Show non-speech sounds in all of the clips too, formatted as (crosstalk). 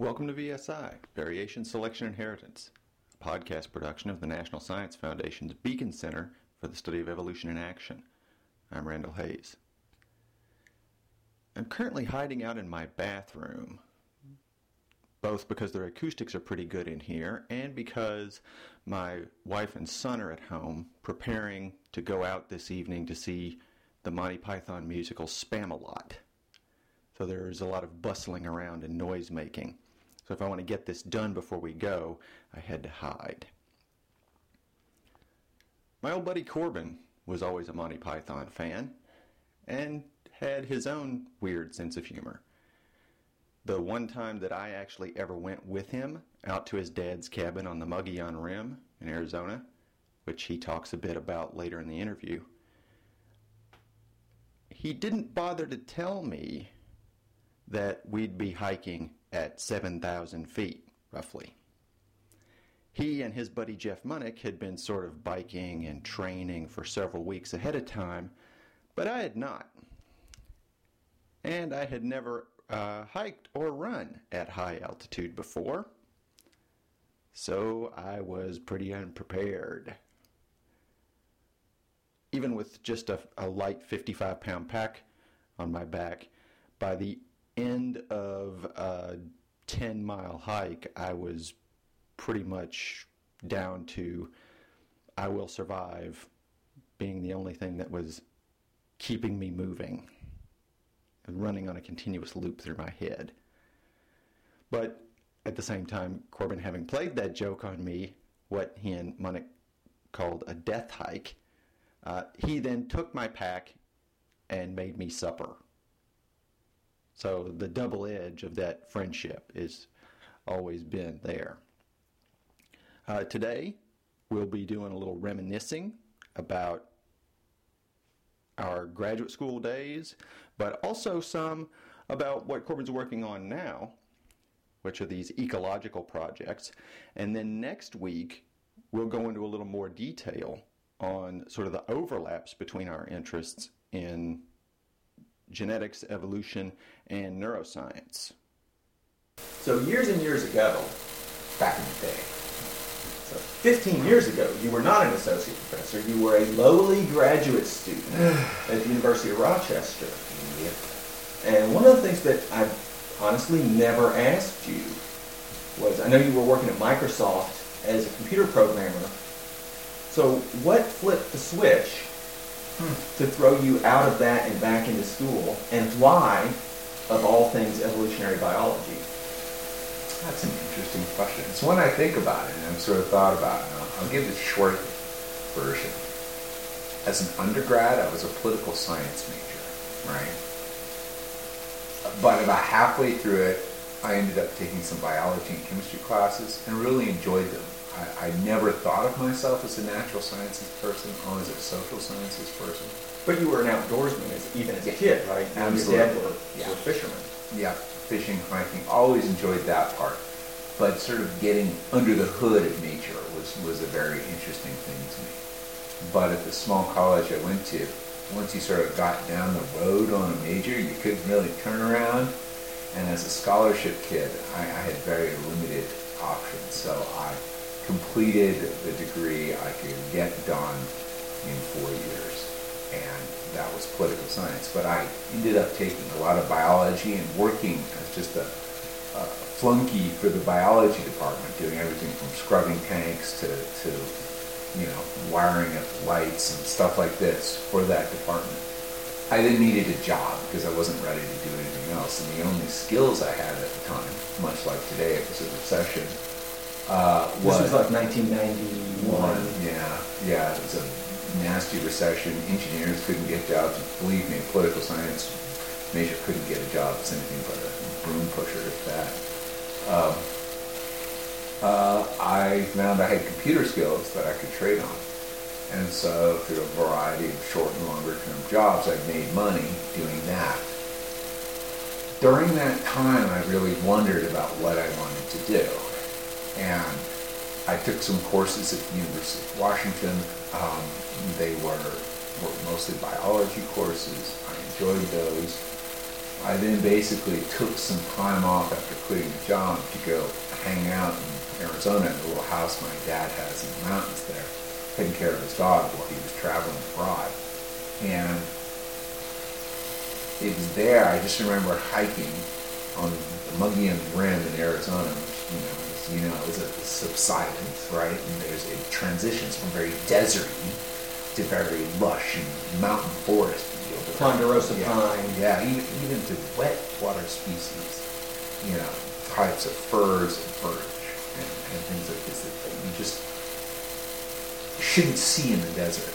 Welcome to VSI, Variation Selection Inheritance, a podcast production of the National Science Foundation's Beacon Center for the Study of Evolution in Action. I'm Randall Hayes. I'm currently hiding out in my bathroom, both because their acoustics are pretty good in here and because my wife and son are at home preparing to go out this evening to see the Monty Python musical Spamalot. So there's a lot of bustling around and noise making. So if I want to get this done before we go, I had to hide. My old buddy Corbin was always a Monty Python fan and had his own weird sense of humor. The one time that I actually ever went with him out to his dad's cabin on the Mogollon Rim in Arizona, which he talks a bit about later in the interview, he didn't bother to tell me that we'd be hiking at 7,000 feet, roughly. He and his buddy Jeff Munick had been sort of biking and training for several weeks ahead of time, but I had not. And I had never uh, hiked or run at high altitude before, so I was pretty unprepared. Even with just a, a light 55 pound pack on my back, by the end of a 10 mile hike, I was pretty much down to I will survive being the only thing that was keeping me moving and running on a continuous loop through my head. But at the same time, Corbin having played that joke on me, what he and Munick called a death hike, uh, he then took my pack and made me supper. So the double edge of that friendship has always been there. Uh, today, we'll be doing a little reminiscing about our graduate school days, but also some about what Corbin's working on now, which are these ecological projects. And then next week, we'll go into a little more detail on sort of the overlaps between our interests in genetics, evolution, and neuroscience. So, years and years ago, back in the day, so 15 years ago, you were not an associate professor. You were a lowly graduate student at the University of Rochester. And one of the things that I honestly never asked you was I know you were working at Microsoft as a computer programmer. So, what flipped the switch to throw you out of that and back into school, and why, of all things, evolutionary biology? That's an interesting question. It's one I think about and I've sort of thought about. And I'll, I'll give the short version. As an undergrad, I was a political science major, right? But about halfway through it, I ended up taking some biology and chemistry classes and really enjoyed them. I, I never thought of myself as a natural sciences person, or as a social sciences person. But you were an outdoorsman as, even as a kid, right? You and Absolutely. Your dad were, Yeah. were fishermen. Yeah, fishing, hiking, always enjoyed that part. But sort of getting under the hood of nature was, was a very interesting thing to me. But at the small college I went to, once you sort of got down the road on a major, you couldn't really turn around. And as a scholarship kid, I, I had very limited options. So I completed the degree I could get done in four years. And that was political science. But I ended up taking a lot of biology and working as just a, a flunky for the biology department, doing everything from scrubbing tanks to, to you know, wiring up lights and stuff like this for that department. I then needed a job because I wasn't ready to do anything else. And the only skills I had at the time, much like today, it was a recession, uh, This was like 1991. yeah, yeah, it was a nasty recession. Engineers couldn't get jobs. Believe me, political science major couldn't get a job as anything but a broom pusher, at that. Um, uh, I found I had computer skills that I could trade on. And so through a variety of short and longer term jobs, I made money doing that. During that time, I really wondered about what I wanted to do. And I took some courses at the University of Washington. Um, they were, were mostly biology courses. I enjoyed those. I then basically took some time off after quitting the job to go hang out in Arizona in a little house my dad has in the mountains there, taking care of his dog while he was traveling abroad. And it was there, I just remember hiking on the Mogollon Rim in Arizona, which, you know, you know, is a subsidence, right? And there's, it transitions from very deserty to very lush and mountain forest. Ponderosa yeah. pine. Yeah, even, even to wet water species, you know, types of firs and birch and, and things like this that you just shouldn't see in the desert.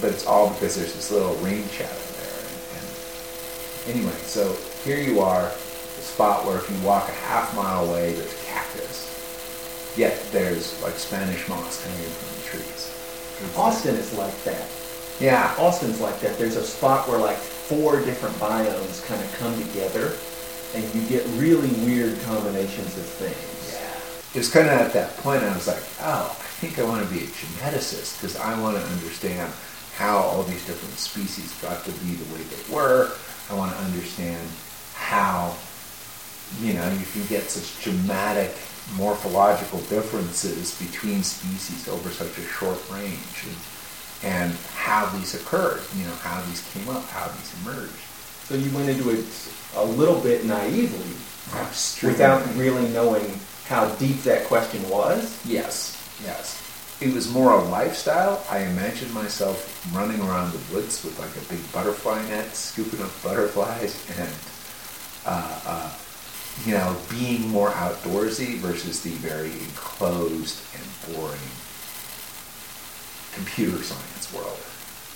But it's all because there's this little rain shadow there. And, and anyway, so here you are, the spot where if you walk a half mile away, there's cactus. Yet there's like Spanish moss hanging from the trees. Austin is like that. Yeah. Austin's like that. There's a spot where like four different biomes kind of come together, and you get really weird combinations of things. It was kind of at that point I was like, oh, I think I want to be a geneticist because I want to understand how all these different species got to be the way they were. I want to understand how, you know, you can get such dramatic morphological differences between species over such a short range and, and how these occurred, you know, how these came up, how these emerged. So you went into it a little bit naively, Extremely- without really knowing how deep that question was. Yes, yes. It was more a lifestyle. I imagined myself running around the woods with like a big butterfly net, scooping up butterflies, and uh, uh, you know, being more outdoorsy versus the very enclosed and boring computer science world.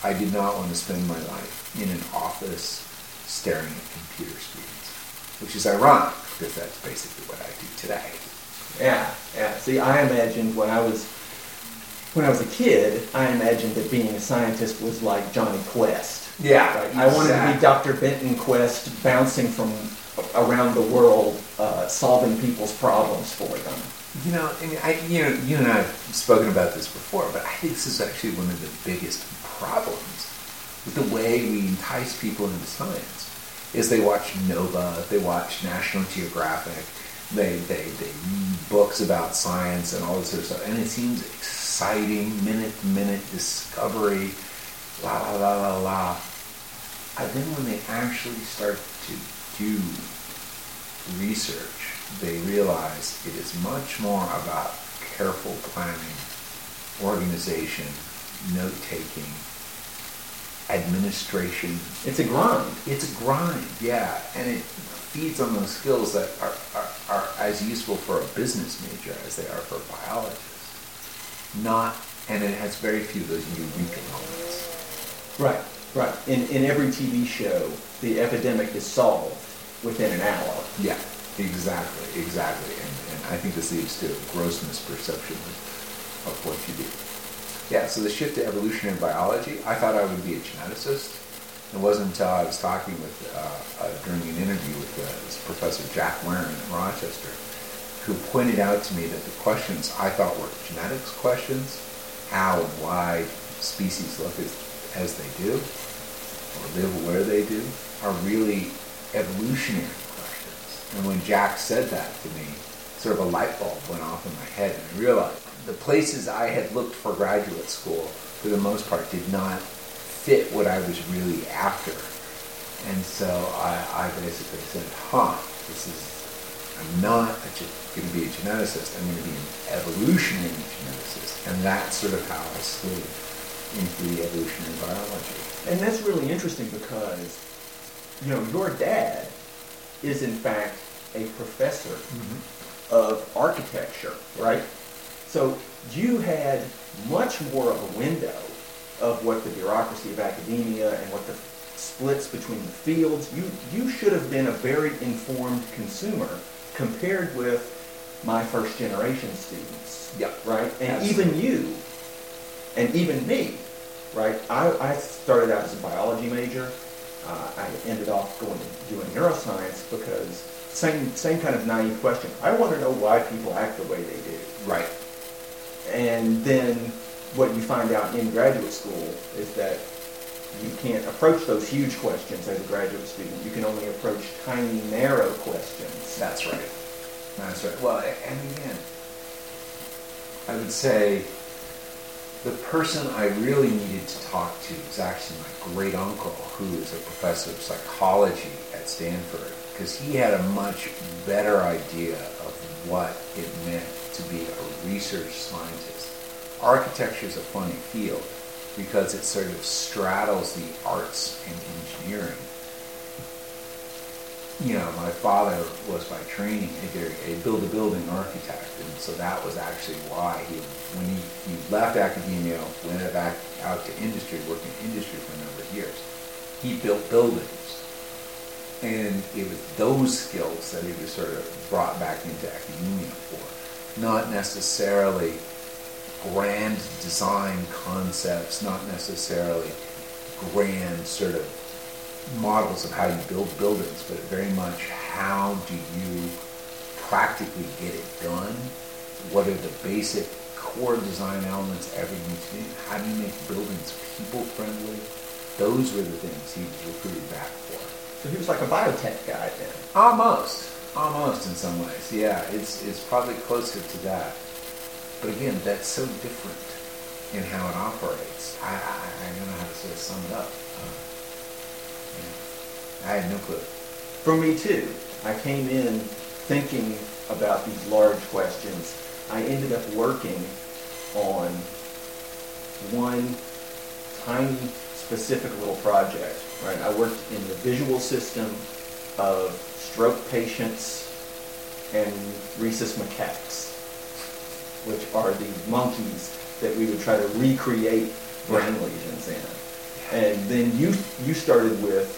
I did not want to spend my life in an office staring at computer screens, which is ironic because that's basically what I do today. Yeah, yeah. See, I imagined when I was when I was a kid, I imagined that being a scientist was like Jonny Quest. Yeah, Right? I wanted to be. Dr. Benton Quest, bouncing from around the world, uh, solving people's problems for them. You know, and I, you know, you and I have spoken about this before, but I think this is actually one of the biggest problems with the way we entice people into science. Is they watch Nova, they watch National Geographic, they they they read books about science and all this sort of stuff, and it seems exciting, minute minute discovery, la la la la la. And then when they actually start to do research, they realize it is much more about careful planning, organization, note taking, administration. It's a grind. It's a grind, yeah, and it feeds on those skills that are, are, are as useful for a business major as they are for a biologist. Not, and it has very few of those unique elements. Right, right. In, in every TV show, the epidemic is solved within an hour. Yeah, exactly, exactly. And, and I think this leads to a gross misperception of, what you do. Yeah, so the shift to evolutionary biology, I thought I would be a geneticist. It wasn't until I was talking with, uh, uh, during an interview with uh, Professor Jack Werren in Rochester, who pointed out to me that the questions I thought were genetics questions, how and why species look as, as they do, or live where they do, are really evolutionary questions. And when Jack said that to me, sort of a light bulb went off in my head, and I realized the places I had looked for graduate school, for the most part, did not fit what I was really after. And so I, I basically said, huh, this is, I'm not going to be a geneticist, I'm going to be an evolutionary geneticist. And that's sort of how I slid into the evolutionary biology. And that's really interesting because, you know, your dad is in fact a professor mm-hmm. of architecture, right? So you had much more of a window of what the bureaucracy of academia and what the splits between the fields. You you should have been a very informed consumer compared with my first generation students. Yep. Right? And Absolutely. even you and even me, right? I, I started out as a biology major. Uh, I ended off going doing neuroscience because same same kind of naive question. I want to know why people act the way they do. Right. And then what you find out in graduate school is that you can't approach those huge questions as a graduate student. You can only approach tiny, narrow questions. That's right. That's right. Well, and again, I would say the person I really needed to talk to was actually my great uncle, who is a professor of psychology at Stanford, because he had a much better idea of what it meant to be a research scientist. Architecture is a funny field because it sort of straddles the arts and engineering you know, my father was by training a, a build a building architect, and so that was actually why he, when he, he left academia, went back out to industry, worked in industry for a number of years. He built buildings, and it was those skills that he was sort of brought back into academia for, not necessarily grand design concepts, not necessarily grand sort of models of how you build buildings, but very much how do you practically get it done? What are the basic core design elements every do? How do you make buildings people friendly? Those were the things he was recruited back for. So he was like a biotech guy then. Almost, almost in some ways. Yeah, it's it's probably closer to that. But again, that's so different in how it operates. I, I, I don't know how to sort of sum it up. I had no clue. For me too. I came in thinking about these large questions. I ended up working on one tiny specific little project. Right? I worked in the visual system of stroke patients and rhesus macaques, which are the monkeys that we would try to recreate brain lesions in. And then you you started with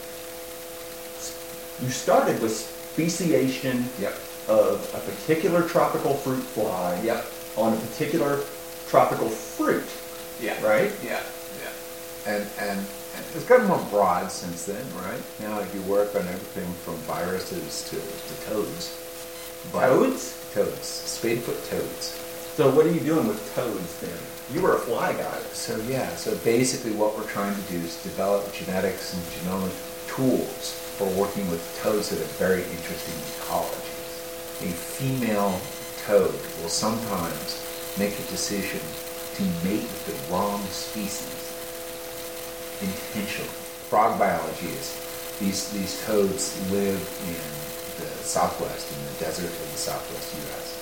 you started with speciation yep. of a particular tropical fruit fly yep. on a particular tropical fruit. Yeah. Right? Yeah. Yeah. And, and, and it's gotten more broad since then, right? Now you work on everything from viruses to, to toads. But toads? Toads. Spadefoot toads. So what are you doing with toads then? You were a fly guy. So yeah, so basically what we're trying to do is develop genetics and genomic tools for working with toads that have very interesting ecologies. A female toad will sometimes make a decision to mate with the wrong species intentionally. Frog biology is these, these toads live in the southwest, in the desert of the southwest U.S.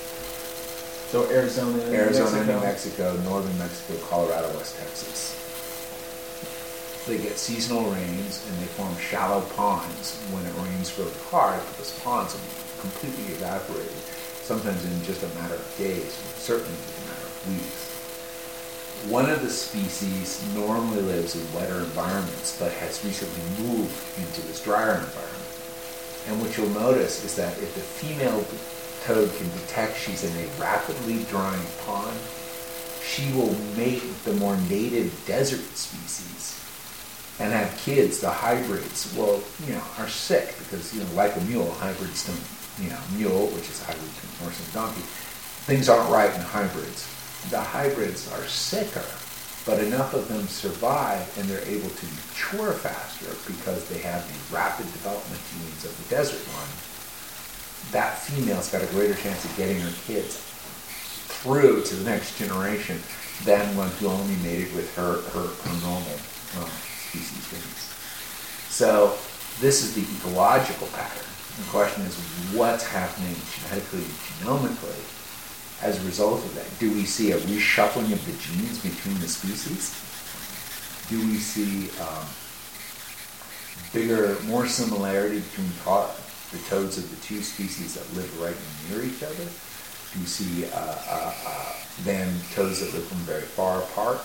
So Arizona, Arizona, New Mexico, New Mexico northern Mexico, Colorado, West Texas they get seasonal rains and they form shallow ponds when it rains really hard. but Those ponds are completely evaporated, sometimes in just a matter of days, certainly in a matter of weeks. One of the species normally lives in wetter environments, but has recently moved into this drier environment. And what you'll notice is that if the female toad can detect she's in a rapidly drying pond, she will mate with the more native desert species and have kids, the hybrids, well, you know, are sick because, you know, like a mule, hybrids don't, you know, mule, which is a hybrid between horse and donkey, things aren't right in hybrids. The hybrids are sicker, but enough of them survive and they're able to mature faster because they have the rapid development genes of the desert one. That female's got a greater chance of getting her kids through to the next generation than one who only mated with her, her, her normal um, species So this is the ecological pattern. The question is what's happening genetically and genomically as a result of that? Do we see a reshuffling of the genes between the species? Do we see um, bigger, more similarity between the toads of the two species that live right near each other? Do we see uh, uh, uh, then toads that live from very far apart?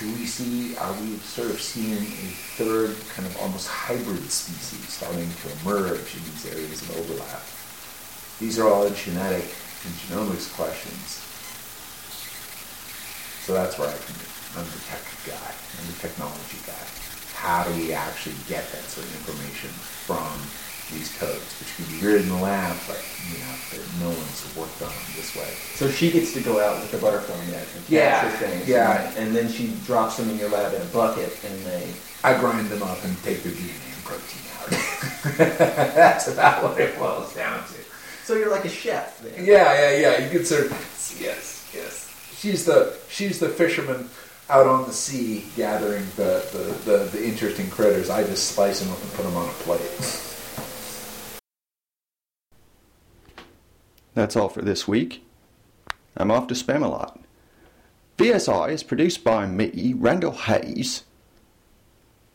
do we see, are we sort of seeing a third kind of almost hybrid species starting to emerge in these areas of overlap? These are all genetic and genomics questions. So that's where I in. I'm the tech guy. I'm the technology guy. How do we actually get that sort of information from these codes, which can be weird in the lab, but you know, no one's worked on them this way. So she gets to go out with the butterfly net and Yeah, capture things. yeah. And, and then she drops them in your lab in a bucket, and they. I grind them up and take their DNA and protein out. (laughs) That's about what it boils down to. So you're like a chef then. Yeah, yeah, yeah. You could sort of yes, yes. She's the she's the fisherman out on the sea gathering the, the, the, the interesting critters. I just slice them up and put them on a plate. That's all for this week. I'm off to spam a lot. VSI is produced by me, Randall Hayes,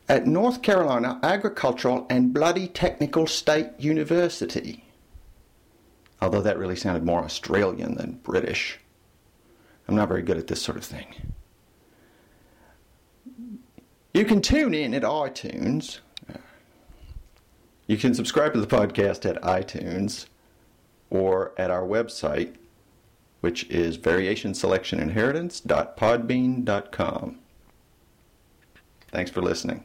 at North Carolina Agricultural and Bloody Technical State University. Although that really sounded more Australian than British. I'm not very good at this sort of thing. You can tune in at iTunes. You can subscribe to the podcast at iTunes or at our website, which is variationselectioninheritance.podbean.com. Thanks for listening.